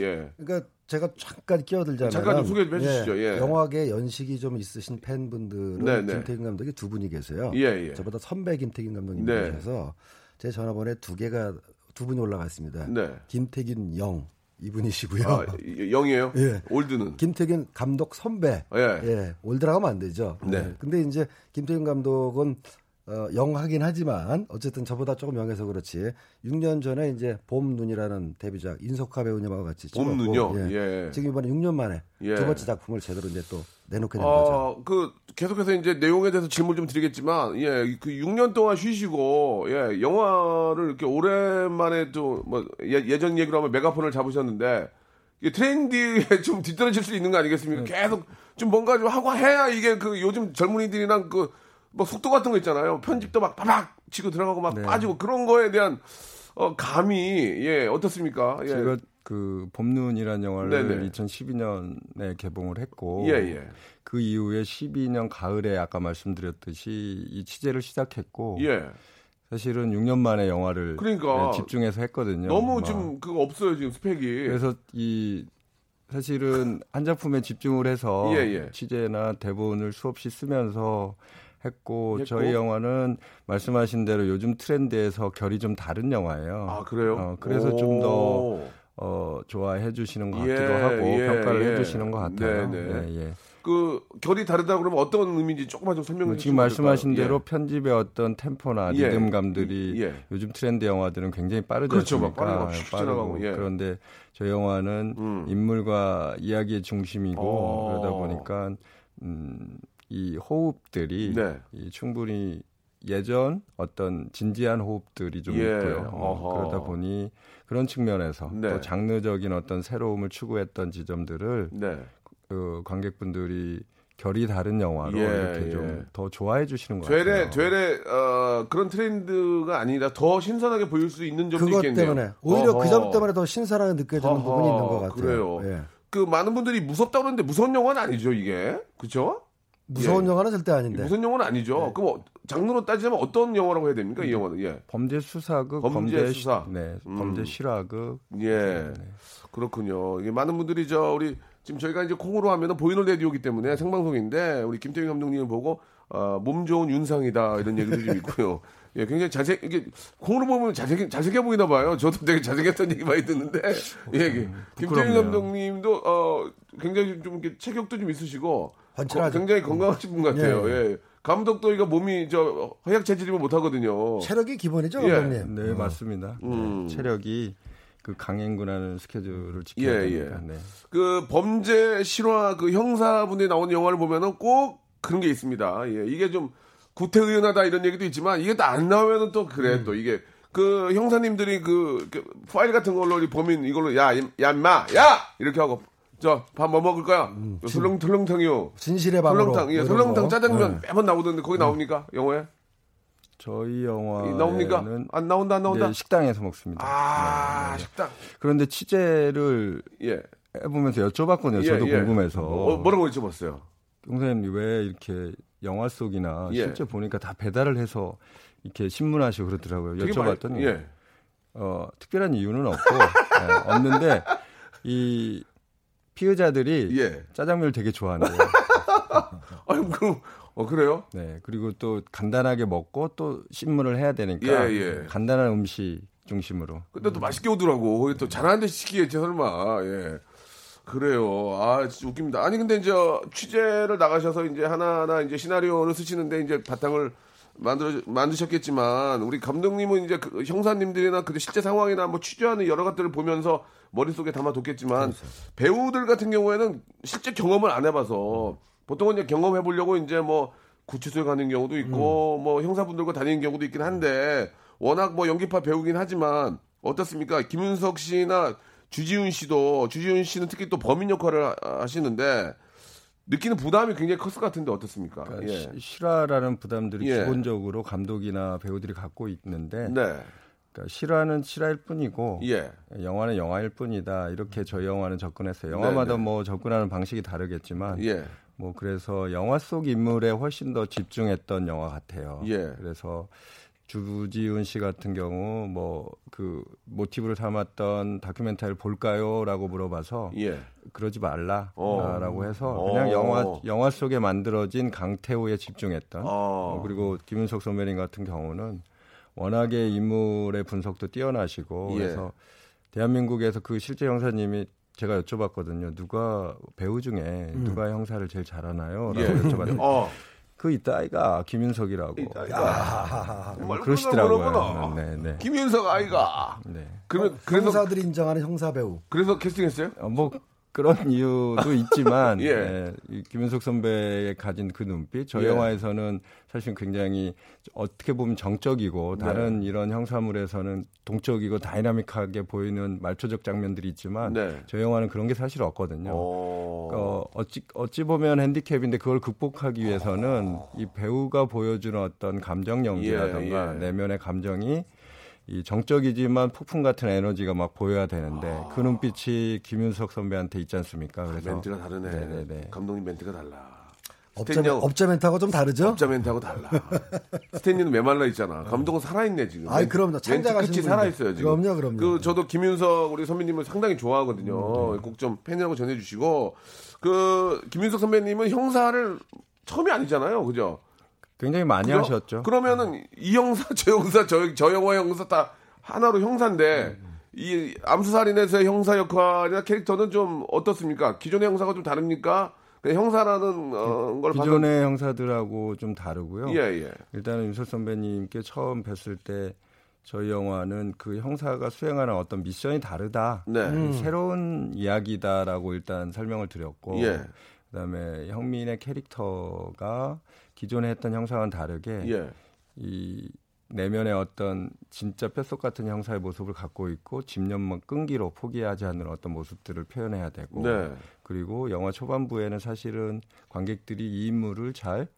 예. 그러니까 제가 잠깐 끼어들자면 잠깐 좀 소개 좀 해주시죠. 예. 영화계 연식이 좀 있으신 팬분들은 네, 네. 김태균 감독이 두 분이 계세요. 예, 예. 저보다 선배 김태균 감독님 네. 계셔서 제 전화번호에 두 개가 두 분이 올라가 있습니다. 네. 김태균 young 이분이시고요. 아, young이에요? 예. old는. 김태균 감독 선배. 예. old라고 하면 안 되죠. 네. 근데 이제 김태균 감독은 어, young하긴 하지만 어쨌든 저보다 조금 young해서 그렇지. 6년 전에 이제 봄 눈이라는 데뷔작 인석화 배우님하고 같이 봄 찍었고, 눈요? 예. 지금 이번에 6년 만에 예. 두 번째 작품을 제대로 이제 또 내놓게 된 거죠. 어, 그 계속해서 이제 내용에 대해서 질문 좀 드리겠지만, 예, 그 6년 동안 쉬시고, 예, 영화를 이렇게 오랜만에 또 뭐 예 전 얘기로 하면 메가폰을 잡으셨는데, 이게 트렌디에 좀 뒤떨어질 수 있는 거 아니겠습니까? 네. 계속 좀 뭔가 좀 하고 해야 이게 그 요즘 젊은이들이랑 그 뭐 속도 같은 거 있잖아요. 편집도 막 빠박 치고 들어가고 막 네. 빠지고 그런 거에 대한 어, 감이 예 어떻습니까? 예. 제가 그 봄눈이라는 영화를 네네. 2012년에 개봉을 했고 예, 예. 그 이후에 12년 가을에 아까 말씀드렸듯이 이 취재를 시작했고 예. 사실은 6년 만에 영화를 그러니까 네, 집중해서 했거든요. 너무 막. 좀 그거 없어요 지금 스펙이. 그래서 이 사실은 한 작품에 집중을 해서 예, 예. 취재나 대본을 수없이 쓰면서 했고, 했고. 저희 영화는 말씀하신 대로 요즘 트렌드에서 결이 좀 다른 영화예요. 아 그래요? 어, 그래서 좀더 오. 어, 좋아해 주시는 것 예, 같기도 하고 예, 평가를 예. 해 주시는 것 같아요. 네, 네. 예, 예. 그 결이 다르다 그러면 어떤 의미인지 조금만 좀 설명해 뭐 주시면 지금 말씀하신? 대로 편집의 어떤 템포나 예. 리듬감들이 예. 요즘 트렌드 영화들은 굉장히 빠르지 그렇죠. 빠르고 예. 그런데 저 영화는 음. 인물과 이야기의 중심이고 어. 그러다 보니까 음, 이 호흡들이 네. 이 충분히 예전 어떤 진지한 호흡들이 좀 예. 있고요. 어. 그러다 보니 그런 측면에서 네. 또 장르적인 어떤 새로움을 추구했던 지점들을 네. 그 관객분들이 결이 다른 영화로 예, 이렇게 예. 좀더 좋아해 주시는 것 되레 같아요. 되레 어, 그런 트렌드가 아니라 더 신선하게 보일 수 있는 점도 그것 있겠네요. 때문에 오히려 어허. 그점 때문에 더 신선하게 느껴지는 어허, 부분이 있는 것 같아요. 그래요. 예. 그 많은 분들이 무섭다 그러는데 무서운 영화는 아니죠 이게 그렇죠? 무서운 예. 영화는 절대 아닌데. 무서운 영화는 아니죠. 그럼 어, 장르로 따지자면 어떤 영화라고 해야 됩니까 이 영화는? 예. 범죄 수사극, 범죄 범죄, 수사. 시, 네, 음. 범죄 실화극. 예. 그렇군요. 이게 많은 분들이 저 우리 지금 저희가 이제 콩으로 하면은 보이는 라디오기 때문에 생방송인데 우리 김태균 감독님을 보고 어, 몸 좋은 윤상이다 이런 얘기도 좀 있고요. 예, 굉장히 잘생 이게 콩으로 보면 잘생 잘생겨 보이나 봐요. 저도 되게 잘생겼다는 얘기 많이 듣는데 예, 예. 김태균 부끄럽네요. 감독님도 어 굉장히 좀 이렇게 체격도 좀 있으시고. 거- 굉장히 건강하신 분 같아요. 예, 예. 감독도 이거 몸이 저 허약 체질이면 못 하거든요. 체력이 기본이죠, 예. 감독님. 네, 맞습니다. 음. 네, 체력이 그 강행군하는 스케줄을 지켜야 예, 되니까. 예. 네. 그 범죄 실화 그 형사분이 나오는 영화를 보면은 꼭 그런 게 있습니다. 예, 이게 좀 구태의연하다 이런 얘기도 있지만 이게 또 안 나오면은 또 그래 음. 또 이게 그 형사님들이 그, 그 파일 같은 걸로 이 범인 이걸로 야야 임마 야 이렇게 하고 저밥 뭐 먹을 거야 설렁 설렁탕이요 진실의 방으로. 설렁탕 예 설렁탕 거. 짜장면 네. 매번 나오던데 거기 나옵니까 영화에 저희 영화에는 나옵니까 안 나온다 안 나온다 네, 식당에서 먹습니다. 아 식당 그런데 취재를 예 해보면서 여쭤봤거든요. 예, 저도 예. 궁금해서. 어, 뭐라고 여쭤봤어요 선생님 왜 이렇게 영화 속이나 예. 실제 보니까 다 배달을 해서 이렇게 신문하시고 그러더라고요. 되게 많이- 여쭤봤더니 예. 어, 특별한 이유는 없고 예, 없는데 이 피의자들이 예. 짜장면을 되게 좋아한대요. 아유 그럼 어 그래요 네. 그리고 또 간단하게 먹고 또 신문을 해야 되니까 예, 예. 간단한 음식 중심으로. 근데 또 맛있게 오더라고. 또 잘하는 데 시키겠지 설마. 예. 그래요. 아 진짜 웃깁니다. 아니 근데 이제 취재를 나가셔서 이제 하나하나 이제 시나리오를 쓰시는데 이제 바탕을 만들어 만드셨겠지만 우리 감독님은 이제 그 형사님들이나 그 실제 상황이나 뭐 취재하는 여러 것들을 보면서 머릿속에 담아뒀겠지만 배우들 같은 경우에는 실제 경험을 안 해봐서 보통은 이제 경험해 보려고 이제 뭐 구치소에 가는 경우도 있고 뭐 형사분들과 다니는 경우도 있긴 한데 워낙 뭐 연기파 배우긴 하지만 어떻습니까? 김윤석 씨나 주지훈 씨도 주지훈 씨는 특히 또 범인 역할을 하- 하시는데 느끼는 부담이 굉장히 컸을 것 같은데 어떻습니까? 그러니까 예. 시- 실화라는 부담들이 예. 기본적으로 감독이나 배우들이 갖고 있는데 네. 그러니까 실화는 실화일 뿐이고 예. 영화는 영화일 뿐이다. 이렇게 저희 영화는 접근했어요. 영화마다 네, 네. 뭐 접근하는 방식이 다르겠지만 예. 뭐 그래서 영화 속 인물에 훨씬 더 집중했던 영화 같아요. 예. 그래서 주지훈 씨 같은 경우 뭐 그 모티브를 삼았던 다큐멘터리를 볼까요?라고 물어봐서 예. 그러지 말라라고 어. 해서 어. 그냥 영화 영화 속에 만들어진 강태호에 집중했던 어. 어, 그리고 김윤석 선배님 같은 경우는 워낙에 인물의 분석도 뛰어나시고 예. 그래서 대한민국에서 그 실제 형사님이 제가 여쭤봤거든요. 누가 배우 중에 누가 형사를 제일 잘하나요? 라고 예. 여쭤봤는데 어. 그 이따 아이가 김윤석이라고 아, 뭐 그러시더라고요. 모르구나. 네, 네. 김윤석 아이가. 네. 그러면 그래서 형사들이 인정하는 형사 배우. 그래서 캐스팅했어요? 어, 뭐 그런 이유도 있지만 예. 예, 이 김윤석 선배의 가진 그 눈빛 저 예. 영화에서는 사실 굉장히 어떻게 보면 정적이고 네. 다른 이런 형사물에서는 동적이고 다이나믹하게 보이는 말초적 장면들이 있지만 네. 저 영화는 그런 게 사실 없거든요. 어. 어, 어찌, 어찌 보면 핸디캡인데 그걸 극복하기 위해서는 이 배우가 보여주는 어떤 감정 연기라던가 예, 예. 내면의 감정이 이 정적이지만 폭풍 같은 에너지가 막 보여야 되는데 그 눈빛이 김윤석 선배한테 있지 않습니까? 그래서 멘트가 다르네. 네네네. 감독님 멘트가 달라. 업자. 업자 멘트하고 좀 다르죠? 업자 멘트하고 달라. 스탠리는 메말라 있잖아. 감독은 살아있네 지금. 아이, 그럼요. 멘트 창작하신 끝이. 살아있어요 지금. 그럼요, 그럼요. 그 저도 김윤석 우리 선배님을 상당히 좋아하거든요. 꼭좀 팬이라고 전해주시고 그 김윤석 선배님은 형사를 처음이 아니잖아요, 그죠? 굉장히 많이 그죠? 하셨죠. 그러면은 이 형사, 저 형사, 저, 저 영화 형사 다 하나로 형사인데 이 암수살인에서의 형사 역할이나 캐릭터는 좀 어떻습니까? 기존의 형사가 좀 다릅니까? 그냥 형사라는 어, 걸 기존의 형사들하고 좀 다르고요. 예, 예. 일단은 윤석 선배님께 처음 뵀을 때 저희 영화는 그 형사가 수행하는 어떤 미션이 다르다. 네. 음. 새로운 이야기다라고 일단 설명을 드렸고 예. 그다음에 형민의 캐릭터가 기존에 했던 형사와는 다르게 예. 이 내면의 어떤 진짜 뼛속 같은 형사의 모습을 갖고 있고 집념만 끈기로 포기하지 않는 어떤 모습들을 표현해야 되고 네. 그리고 영화 초반부에는 사실은 관객들이 이 인물을 잘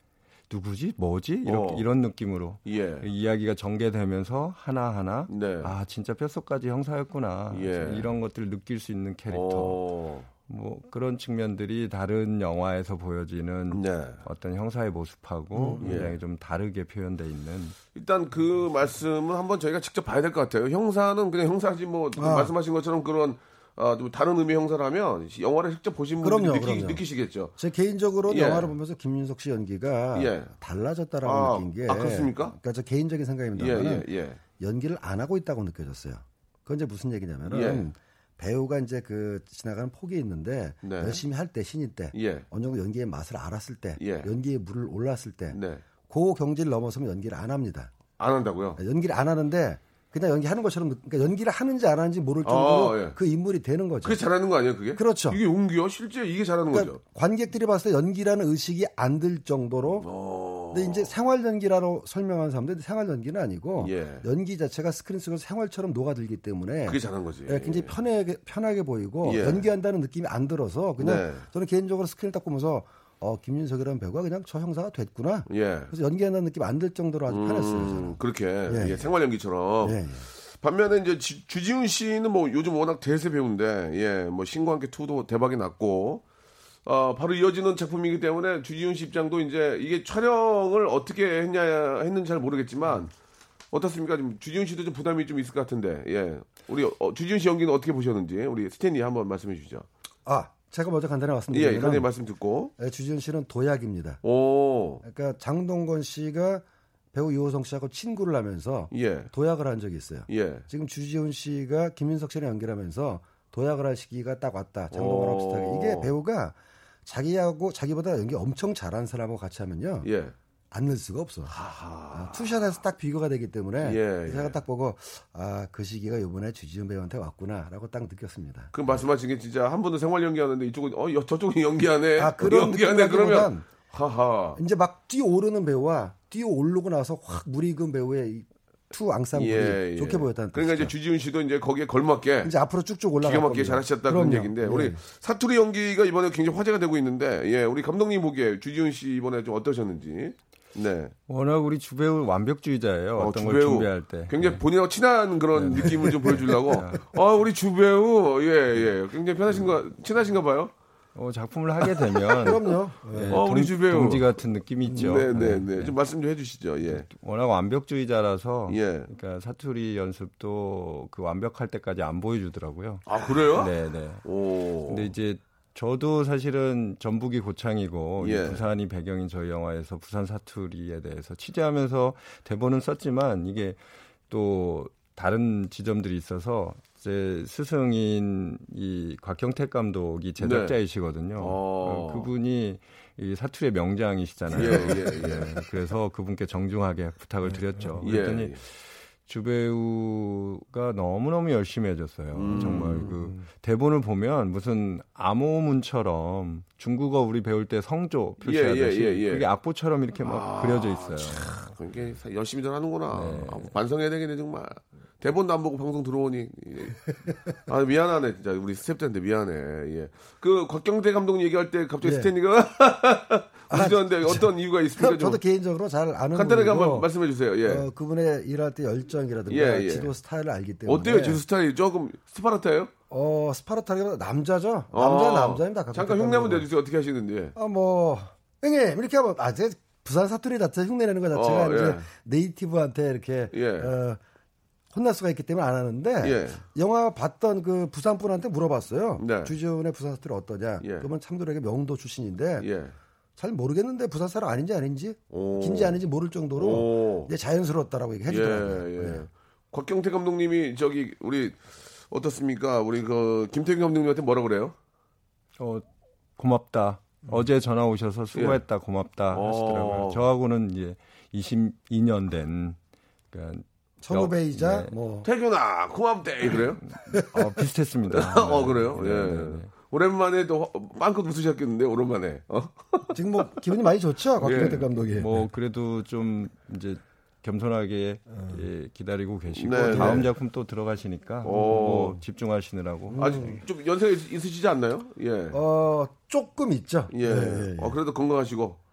누구지 뭐지 이렇게 어. 이런 느낌으로 예. 이야기가 전개되면서 하나 하나 네. 아 진짜 뼛속까지 형사였구나 예. 이런 것들을 느낄 수 있는 캐릭터 어, 뭐 그런 측면들이 다른 영화에서 보여지는 네. 어떤 형사의 모습하고 음, 굉장히 예. 좀 다르게 표현돼 있는 일단 그 말씀은 한번 저희가 직접 봐야 될 것 같아요. 형사는 그냥 형사지 뭐 아. 말씀하신 것처럼 그런 아, 좀 다른 의미의 형사라면 영화를 직접 보신 분들이 그럼요, 느끼, 그럼요. 느끼 시겠죠. 제 개인적으로 예. 영화를 보면서 김윤석 씨 연기가 예. 달라졌다라고 아, 느낀 게 아, 그렇습니까? 그러니까 저 개인적인 예, 생각입니다만 예, 예. 연기를 안 하고 있다고 느껴졌어요. 그건 이제 무슨 얘기냐면은 예. 배우가 이제 그 지나가는 폭이 있는데 네. 열심히 할 때 신인 때 예. 어느 정도 연기의 맛을 알았을 때 예. 연기의 물을 올랐을 때 네. 그 경지를 넘어서면 연기를 안 합니다. 안 한다고요? 연기를 안 하는데 그냥 연기하는 것처럼 느- 그러니까 연기를 하는지 안 하는지 모를 정도로 아, 예. 그 인물이 되는 거죠. 그게 잘하는 거 아니에요, 그게? 그렇죠. 이게 용기요? 실제 이게 잘하는 그러니까 거죠. 관객들이 봤을 때 연기라는 의식이 안 들 정도로 어. 근데 이제 생활 연기라고 설명하는 사람들 생활 연기는 아니고 예. 연기 자체가 스크린 속에서 생활처럼 녹아들기 때문에 그게 잘한 거지. 예, 굉장히 편하게 편하게 보이고 예. 연기한다는 느낌이 안 들어서 그냥 네. 저는 개인적으로 스크린 딱 보면서 어 김윤석이라는 배우가 그냥 저 형사가 됐구나. 예. 그래서 연기한다는 느낌 안 들 정도로 아주 편했어요. 저는. 음, 그렇게 예. 예, 생활 연기처럼. 예, 예. 반면에 이제 지- 주지훈 씨는 뭐 요즘 워낙 대세 배우인데 예, 뭐 신과 함께 2도 대박이 났고 어, 바로 이어지는 작품이기 때문에 주지훈 씨 입장도 이제 이게 촬영을 어떻게 했냐 했는지 잘 모르겠지만 어떻습니까? 좀 주지훈 씨도 좀 부담이 좀 있을 것 같은데 예. 우리 어, 주지훈 씨 연기는 어떻게 보셨는지 우리 스탠리 한번 말씀해 주시죠. 아 제가 먼저 간단히 예, 말씀드리면 간단히 말씀 듣고. 예, 주지훈 씨는 도약입니다. 오. 그러니까 장동건 씨가 배우 이호성 씨하고 친구를 하면서 예. 도약을 한 적이 있어요. 예. 지금 주지훈 씨가 김윤석 씨랑 연결하면서 도약을 할 시기가 딱 왔다. 장동건하고 오. 비슷하게. 이게 배우가 자기하고 자기보다 연기 엄청 잘하는 사람하고 같이 하면요. 예. 안늘 수가 없어. 아, 투샷에서 딱 비교가 되기 때문에 예, 제가 예. 딱 보고 아 그 시기가 이번에 주지훈 배우한테 왔구나라고 딱 느꼈습니다. 그 말씀하신 게 진짜 한 분은 생활 연기하는데 이쪽은 어 여- 저쪽은 연기하네. 아, 그런 연기하네 그러면 하하. 이제 막 뛰어오르는 배우와 뛰어오르고 나서 확 무르익은 배우의 이 two 앙상블이 예, 예. 좋게 보였다는 그러니까 이제 뜻이죠. 주지훈 씨도 이제 거기에 걸맞게 이제 앞으로 쭉쭉 올라갈 기가 막히게. 잘하셨다 그런. 얘기인데 예. 우리 사투리 연기가 이번에 굉장히 화제가 되고 있는데 예 우리 감독님 보기에 주지훈 씨 이번에 좀 어떠셨는지 네 워낙 우리 주배우 완벽주의자예요. 어, 어떤 걸 주배우. 준비할 때. 굉장히 본인하고 친한 그런 네. 느낌을 좀 보여주려고 아 우리 주배우 예예 굉장히 편하신가 친하신가 봐요 어, 작품을 하게 되면 그럼요. 예, 어, 우리 동- 주배우. 동지 같은 느낌이 있죠. 네 네 네. 네. 좀 말씀 좀 해주시죠. 예. 워낙 완벽주의자라서 예. 그러니까 사투리 연습도 그 완벽할 때까지 안 보여주더라고요. 아 그래요? 네 네. 오. 근데 이제 저도 사실은 전북이 고창이고 이 예. 부산이 배경인 저희 영화에서 부산 사투리에 대해서 취재하면서 대본은 썼지만 이게 또 다른 지점들이 있어서 제 스승인 이 곽경택 감독이 제작자이시거든요. 네. 어. 어, 그분이 이 사투리의 명장이시잖아요. 예, 예, 예. 그래서 그분께 정중하게 부탁을 드렸죠. 예. 그랬더니 주배우가 너무너무 열심히 해줬어요. 음. 정말 그 대본을 보면 무슨 암호문처럼 중국어 우리 배울 때 성조 표시하듯이 예, 예, 예. 그게 악보처럼 이렇게 막 아, 그려져 있어요. 그게 열심히들 하는구나. 네. 아, 반성해야 되겠네 정말. 대본도 안 보고 방송 들어오니. 예. 아 미안하네 진짜 우리 스태프들한테 미안해. 예. 그 곽경태 감독 얘기할 때 갑자기 예. 스탠리가 웃으셨는데 어떤 이유가 있습니까? 좀 저도 개인적으로 잘 아는 간단하게 분이고, 한번 말씀해 주세요. 예. 어, 그분의 일할 때 열정이라든가 예, 예. 지도 스타일을 알기 때문에 어때요? 지수 스타일이 조금 스파르타예요? 어 스파르타기보다 남자죠. 남자 아, 남자입니다. 잠깐 흉내 한번 내주세요. 어떻게 하시는지. 아뭐 형님 이렇게 하면 아 제 부산 사투리 자체 흉내 내는 것 자체가 어, 이제 예. 네이티브한테 이렇게 예. 어, 혼날 수가 있기 때문에 안 하는데 예. 영화 봤던 그 부산 분한테 물어봤어요. 네. 주지훈의 부산 사투리 어떠냐? 예. 그러면 참도에게 명도 출신인데 예. 잘 모르겠는데 부산 사람 아닌지 아닌지 오. 긴지 아닌지 모를 정도로 오. 이제 자연스러웠다라고 얘기해 주더라고요. 예, 예. 네. 곽경태 감독님이 저기 우리 어떻습니까? 우리 그 김태균 감독님한테 뭐라 그래요? 어, 고맙다. 어제 전화 오셔서 수고했다, 고맙다 어. 하시더라고요. 저하고는 이제 22년 된 그러니까 선후배이자 네. 뭐 태균아 고맙대 그래요? 어, 비슷했습니다. 어 그래요? 네, 예. 네, 네. 오랜만에 또 빵긋 웃으셨겠는데 오랜만에. 어? 지금 뭐 기분이 많이 좋죠 곽경태 예. 감독이. 뭐 그래도 좀 이제 겸손하게 예, 기다리고 계시고 네, 다음 네. 작품 또 들어가시니까 오. 뭐 집중하시느라고 아직 좀 연세가 있, 있으시지 않나요? 예. 어 조금 있죠. 예. 예, 예. 어, 그래도 건강하시고.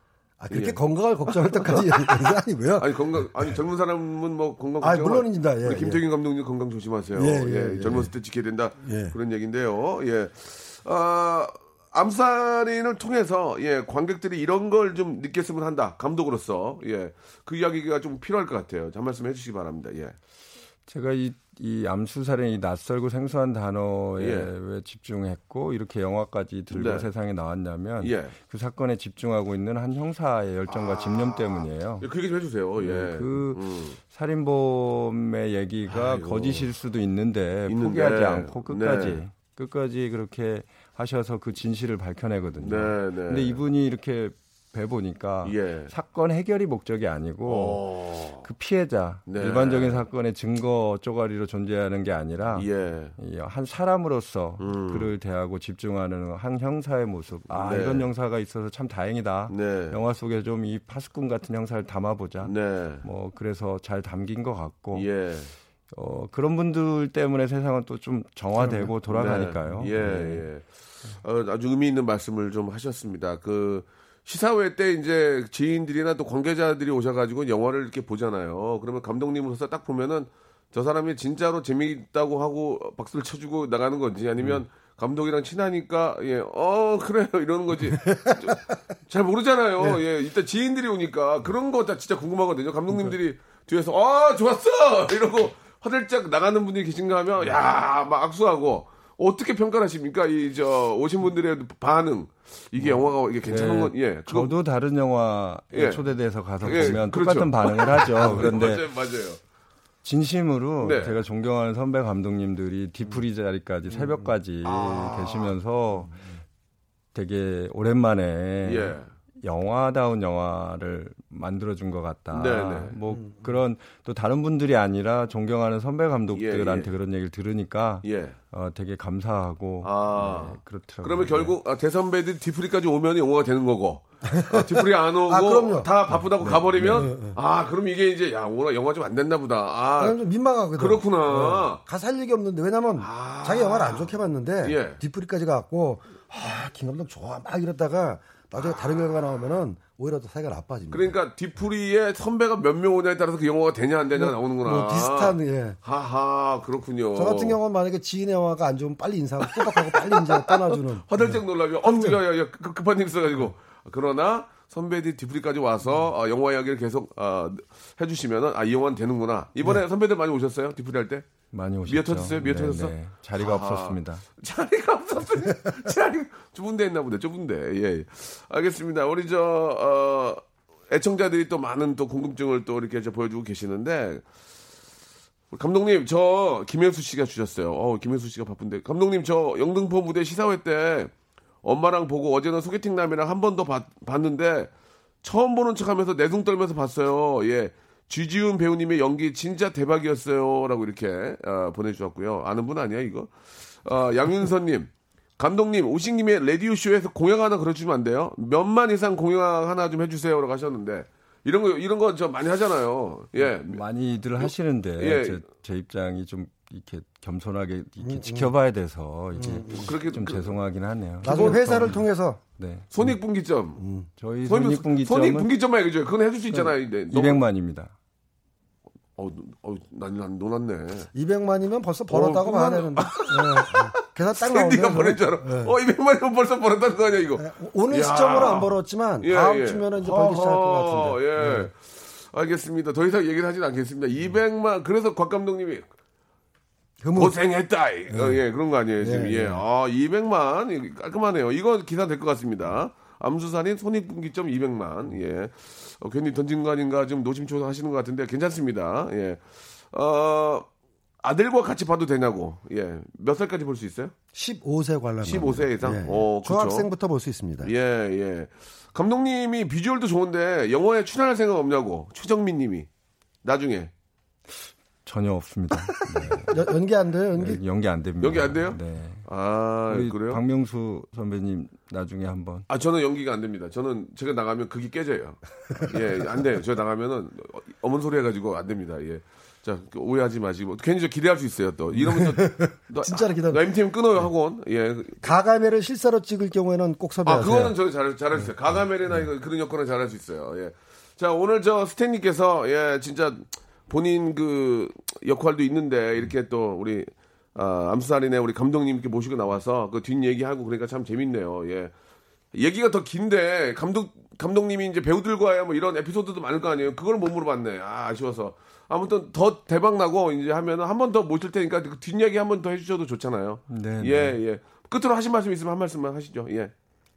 아, 그렇게 예. 건강을 걱정할 때까지 아니고요. 아니 건강 아니 젊은 사람은 뭐 건강 아, 걱정을- 물론입니다. 예, 우리 예. 김태균 감독님 건강 조심하세요. 예, 예, 예, 예. 젊었을 때 지켜야 된다 예. 그런 얘기인데요. 예. 아, 암살인을 통해서 예 관객들이 이런 걸 좀 느꼈으면 한다 감독으로서 예그 이야기가 좀 필요할 것 같아요. 한 말씀 해주시기 바랍니다. 예. 제가 이, 이 암수살인이 낯설고 생소한 단어에 예. 왜 집중했고 이렇게 영화까지 들고 네. 세상에 나왔냐면 예. 그 사건에 집중하고 있는 한 형사의 열정과 집념 때문이에요. 예, 그 얘기 좀 해주세요. 예. 그 음. 살인범의 얘기가 아이고. 거짓일 수도 있는데, 있는데. 포기하지 않고 끝까지 네. 끝까지 그렇게 하셔서 그 진실을 밝혀내거든요. 네, 네. 근데 이분이 이렇게 배 보니까 예. 사건 해결이 목적이 아니고 어. 그 피해자 네. 일반적인 사건의 증거 쪼가리로 존재하는 게 아니라 예. 이한 사람으로서 음. 그를 대하고 집중하는 한 형사의 모습. 아 네. 이런 형사가 있어서 참 다행이다. 네. 영화 속에 좀 이 파수꾼 같은 형사를 담아보자. 네. 뭐 그래서 잘 담긴 것 같고 예. 어, 그런 분들 때문에 세상은 또 좀 정화되고 돌아가니까요. 네. 예, 네. 예. 어, 아주 의미 있는 말씀을 좀 하셨습니다. 그 시사회 때 이제 지인들이나 또 관계자들이 오셔가지고 영화를 이렇게 보잖아요. 그러면 감독님으로서 딱 보면은 저 사람이 진짜로 재미있다고 하고 박수를 쳐주고 나가는 건지 아니면 감독이랑 친하니까 예, 어 그래요 이러는 거지. 좀잘 모르잖아요. 예, 일단 지인들이 오니까 그런 거 다 진짜 궁금하거든요. 감독님들이 뒤에서 아 좋았어 이러고 화들짝 나가는 분들이 계신가 하면 야 막 악수하고 어떻게 평가를 하십니까? 이 저 오신 분들의 반응 이게 영화가 이게 괜찮은 네, 건 예. 그거 저도 다른 영화에 예. 초대돼서 가서 예, 보면 그렇죠. 똑같은 반응을 하죠. 그런데 맞아요, 맞아요. 진심으로 네. 제가 존경하는 선배 감독님들이 뒤풀이 자리까지 음. 새벽까지 아. 계시면서 되게 오랜만에 예. 영화다운 영화를 만들어준 것 같다. 네네. 뭐 그런 또 다른 분들이 아니라 존경하는 선배 감독들한테 예, 예. 그런 얘기를 들으니까 예. 어, 되게 감사하고 아. 네, 그렇더라고요. 그러면 결국 아, 대선배들 뒤풀이까지 오면 영화가 되는 거고 아, 뒤풀이 안 오고 아, 그럼요. 다 바쁘다고 가버리면 아 그럼 이게 이제 야 오늘 영화 좀 안 됐나 보다. 아 그럼 좀 민망하거든. 그렇구나. 어, 가살 얘기 없는데 왜냐면 아. 자기 영화를 안 좋게 봤는데 예. 뒷풀이까지 가고 아, 김 감독 좋아 막 이랬다가 나중에 다른 결과가 나오면은 오히려 더 사이가 나빠집니다. 그러니까 뒤풀이에 선배가 몇 명 오냐에 따라서 그 영화가 되냐 안 되냐 가 나오는구나. 뭐 비슷한 예. 하하 그렇군요. 저 같은 경우는 만약에 지인의 영화가 안 좋으면 빨리 인사하고 꼬박하고 빨리 이제 떠나주는. 화들짝 놀라면 어우 야야야 급한 일 있어가지고 그러나 선배들이 뒤풀이까지 와서 어, 영화 이야기를 계속 어, 해주시면은 아이 영화는 되는구나. 이번에 선배들 많이 오셨어요? 뒤풀이 할 때? 많이 오셨죠. 미어 터졌어요? 미어 네, 터졌어? 네. 자리가 아하. 없었습니다. 자리가 없었어요. 자리 좁은 데 있나 보네. 좁은 데. 예. 알겠습니다. 우리 저 어, 애청자들이 또 많은 또 궁금증을 또 이렇게 저 보여주고 계시는데 감독님 저 김혜수 씨가 주셨어요. 어, 김혜수 씨가 바쁜데 감독님 저 영등포 무대 시사회 때 엄마랑 보고 어제는 소개팅 남이랑 한 번 더 봤는데 처음 보는 척하면서 내숭 떨면서 봤어요. 예. 쥐지훈 배우님의 연기 진짜 대박이었어요라고 이렇게 어, 보내주셨고요. 아는 분 아니야 이거? 어, 양윤선님 감독님 오신김에 라디오 쇼에서 공약 하나 걸어주면 안 돼요? 몇만 이상 공약 하나 좀 해주세요라고 하셨는데 이런 거 이런 거 저 많이 하잖아요. 예. 많이들 하시는데 예. 제, 제 입장이 좀 이렇게 겸손하게 이렇게 지켜봐야 돼서 이게 그렇게 좀 그- 죄송하긴 하네요. 나중에 회사를 통해서 네. 손익분기점. 저희 손익- 손익분기점은 손익분기점만 얘기해 줘요. 그건 해줄 수 있잖아요. 네, 너무- 200만입니다. 어, 어, 난, 난 놀았네. 200만이면 벌써 벌었다고 어, 봐야 그만- 되는데. 예, 예. 계산 딱. 보낸 줄 알아. 예. 어, 200만이면 벌써 벌었다는 거 아니야, 이거. 오늘 야. 시점으로 안 벌었지만 예, 다음 예. 주면은 이제 벌기 시작할 것 같은데. 예. 알겠습니다. 더 이상 얘기를 하진 않겠습니다. 200만, 그래서 곽 감독님이 흐뭇. 고생했다. 어, 예, 그런 거 아니에요, 지금. 예, 예. 예. 아, 200만. 이거 깔끔하네요. 이거 기사 될 것 같습니다. 암수살인 손익분기점 200만. 예. 어, 괜히 던진 거 아닌가 좀 노심초사 하시는 것 같은데 괜찮습니다. 예. 어, 아들과 같이 봐도 되냐고. 예. 몇 살까지 볼 수 있어요? 15세 관람. 15세 이상? 예. 어, 그렇죠. 중학생부터 볼 수 있습니다. 예, 예. 감독님이 비주얼도 좋은데 영화에 출연할 생각 없냐고. 최정민 님이. 나중에. 전혀 없습니다. 네. 연- 연기 안 돼요, 연기? 네, 연기 안 됩니다. 연기 안 돼요? 네. 아, 우리 그래요? 박명수 선배님 나중에 한번 아, 저는 연기가 안 됩니다. 저는 제가 나가면 그게 깨져요. 예, 안 돼요. 저 나가면은 어머니 소리 해가지고 안 됩니다. 예. 자, 오해하지 마시고. 괜히 저 기대할 수 있어요, 또. 이러면 또. 너, 진짜로 기대하- 너 MTM 끊어요, 학원. 예. 가가멜을 실사로 찍을 경우에는 꼭 아, 섭외하세요. 그거는 저 잘, 잘할 수 있어요. 가가멜이나 이거 그런 여건은 잘할 수 있어요. 예. 자, 오늘 저 스탠님께서, 예, 진짜 본인 그 역할도 있는데, 이렇게 또 우리, 아, 암수살인의 우리 감독님 이렇게 모시고 나와서 그 뒷 얘기하고 그러니까 참 재밌네요. 예. 얘기가 더 긴데, 감독, 감독님이 이제 배우들과의 뭐 이런 에피소드도 많을 거 아니에요. 그걸 못 물어봤네. 아, 아쉬워서. 아무튼 더 대박 나고 이제 하면은 한 번 더 모실 테니까 그 뒷얘기 한 번 더 해주셔도 좋잖아요. 네, 예, 네. 예. 끝으로 하신 말씀 있으면 한 말씀만 하시죠. 예.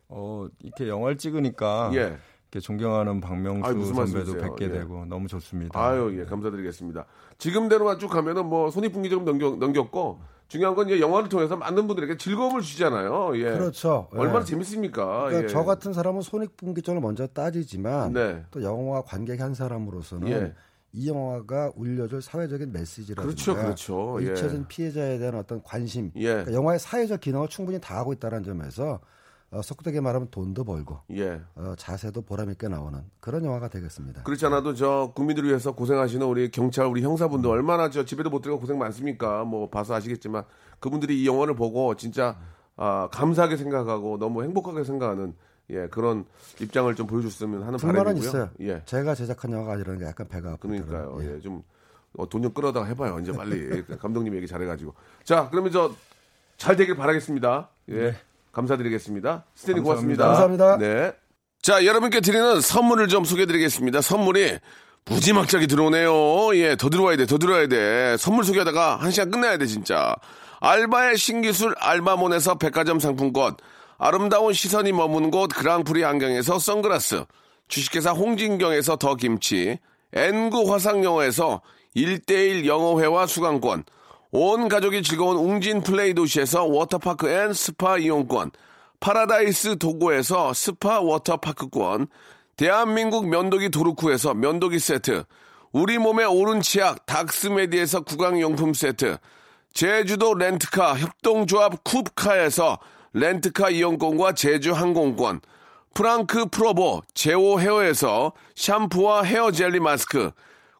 어, 이렇게 영화를 찍으니까 예. 존경하는 박명수 아유, 선배도? 뵙게 예. 되고 너무 좋습니다. 아유, 예, 감사드리겠습니다. 지금대로만 쭉 가면은 뭐 손익분기점 넘겨, 넘겼 고 중요한 건 이제 영화를 통해서 많은 분들에게 즐거움을 주잖아요. 예. 그렇죠. 예. 얼마나 재밌습니까? 그러니까 예. 저 같은 사람은 손익분기점을 먼저 따지지만 네. 또 영화 관객 한 사람으로서는 예. 이 영화가 울려줄 사회적인 메시지라든가 그렇죠, 그렇죠. 예. 잊혀진 피해자에 대한 어떤 관심, 예. 그러니까 영화의 사회적 기능을 충분히 다하고 있다는 점에서 어, 속되게 말하면 돈도 벌고 예. 어, 자세도 보람 있게 나오는 그런 영화가 되겠습니다. 그렇지 않아도 저 국민들을 위해서 고생하시는 우리 경찰 우리 형사분들 얼마나 저 집에도 못 들어가 고생 많습니까? 뭐 봐서 아시겠지만 그분들이 이 영화를 보고 진짜 아, 감사하게 생각하고 너무 행복하게 생각하는 예 그런 입장을 좀 보여줬으면 하는 불만은 바람이고요. 있어요. 예. 제가 제작한 영화가 아니라는 게 약간 배가 아프더라고요. 그러니까요. 예. 예, 좀 어, 돈좀 끌어다가 해봐요. 이제 빨리 감독님 얘기 잘해가지고. 자, 그러면 저 잘 되길 바라겠습니다. 예, 감사드리겠습니다. 스탠리 고맙습니다. 감사합니다. 네. 자, 여러분께 드리는 선물을 좀 소개해 드리겠습니다. 선물이 무지막지하게 들어오네요. 예, 더 들어와야 돼, 더 들어와야 돼. 선물 소개하다가 한 시간 끝나야 돼, 진짜. 알바의 신기술 알바몬에서 백화점 상품권, 아름다운 시선이 머무는 곳 그랑프리 안경에서 선글라스, 주식회사 홍진경에서 더 김치, N구 화상영어에서 1대1 영어회화 수강권, 온 가족이 즐거운 웅진 플레이 도시에서 워터파크 and 스파 이용권, 파라다이스 도고에서 스파 워터파크권, 대한민국 면도기 도루코에서 면도기 세트, 우리 몸의 오른 치약 닥스메디에서 구강용품 세트, 제주도 렌트카 협동조합 쿱카에서 렌트카 이용권과 제주 항공권, 프랑크 프로보 제오 헤어에서 샴푸와 헤어 젤리 마스크,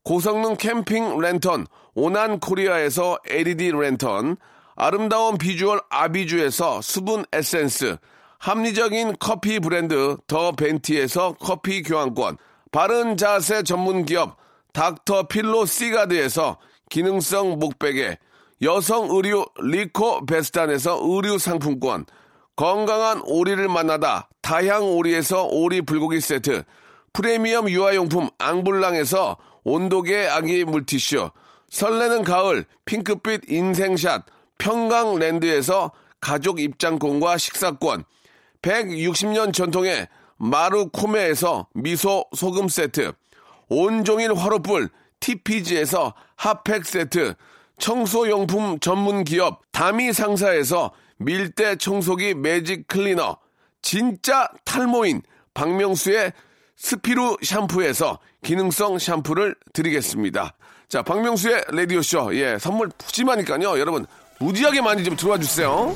고성능 캠핑 랜턴 오난 코리아에서 LED 랜턴, 아름다운 비주얼 아비주에서 수분 에센스, 합리적인 커피 브랜드 더 벤티에서 커피 교환권, 바른 자세 전문 기업 닥터 필로 시가드에서 기능성 목베개, 여성 의류 리코 베스탄에서 의류 상품권, 건강한 오리를 만나다 다향 오리에서 오리 불고기 세트, 프리미엄 유아용품 앙블랑에서 온도계 아기 물티슈, 설레는 가을 핑크빛 인생샷 평강랜드에서 가족 입장권과 식사권, 160년 전통의 마루코메에서 미소 소금 세트, 온종일 화로불 TPG에서 핫팩 세트, 청소용품 전문 기업 다미 상사에서 밀대 청소기 매직 클리너, 진짜 탈모인 박명수의 스피루 샴푸에서 기능성 샴푸를 드리겠습니다. 자, 박명수의 라디오쇼. 예, 선물 푸짐하니까요. 여러분, 무지하게 많이 좀 들어와 주세요.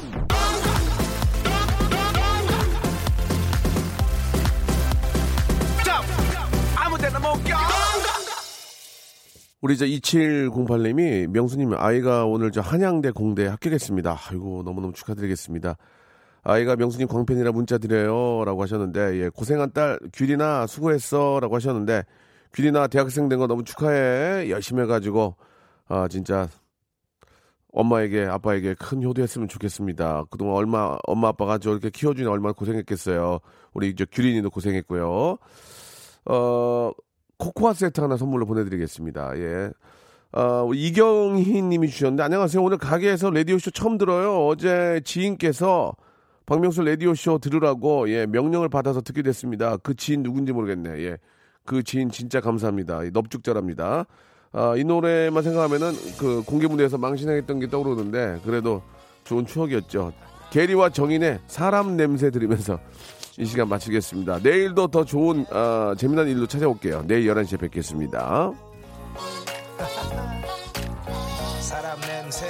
우리 저 2708님이 명수님 아이가 오늘 저 한양대 공대 합격했습니다. 아이고 너무너무 축하드리겠습니다. 아이가 명수님 광팬이라 문자 드려요라고 하셨는데 예, 고생한 딸 규리나 수고했어라고 하셨는데 규리나 대학생 된 거 너무 축하해 열심히 해가지고 아 진짜 엄마에게 아빠에게 큰 효도했으면 좋겠습니다. 그동안 얼마 엄마 아빠가 저렇게 키워주니 얼마나 고생했겠어요. 우리 저 규린이도 고생했고요. 어 코코아 세트 하나 선물로 보내드리겠습니다. 예. 어, 이경희 님이 주셨는데, 안녕하세요. 오늘 가게에서 라디오쇼 처음 들어요. 어제 지인께서 박명수 라디오쇼 들으라고, 예, 명령을 받아서 듣게 됐습니다. 그 지인 누군지 모르겠네. 예. 그 지인 진짜 감사합니다. 넙죽자랍니다. 아, 이 노래만 생각하면은 그 공개 무대에서 망신당했던 게 떠오르는데 그래도 좋은 추억이었죠. 게리와 정인의 사람 냄새 들으면서 이 시간 마치겠습니다. 내일도 더 좋은 아, 재미난 일로 찾아올게요. 내일 11시에 뵙겠습니다. 사람 냄새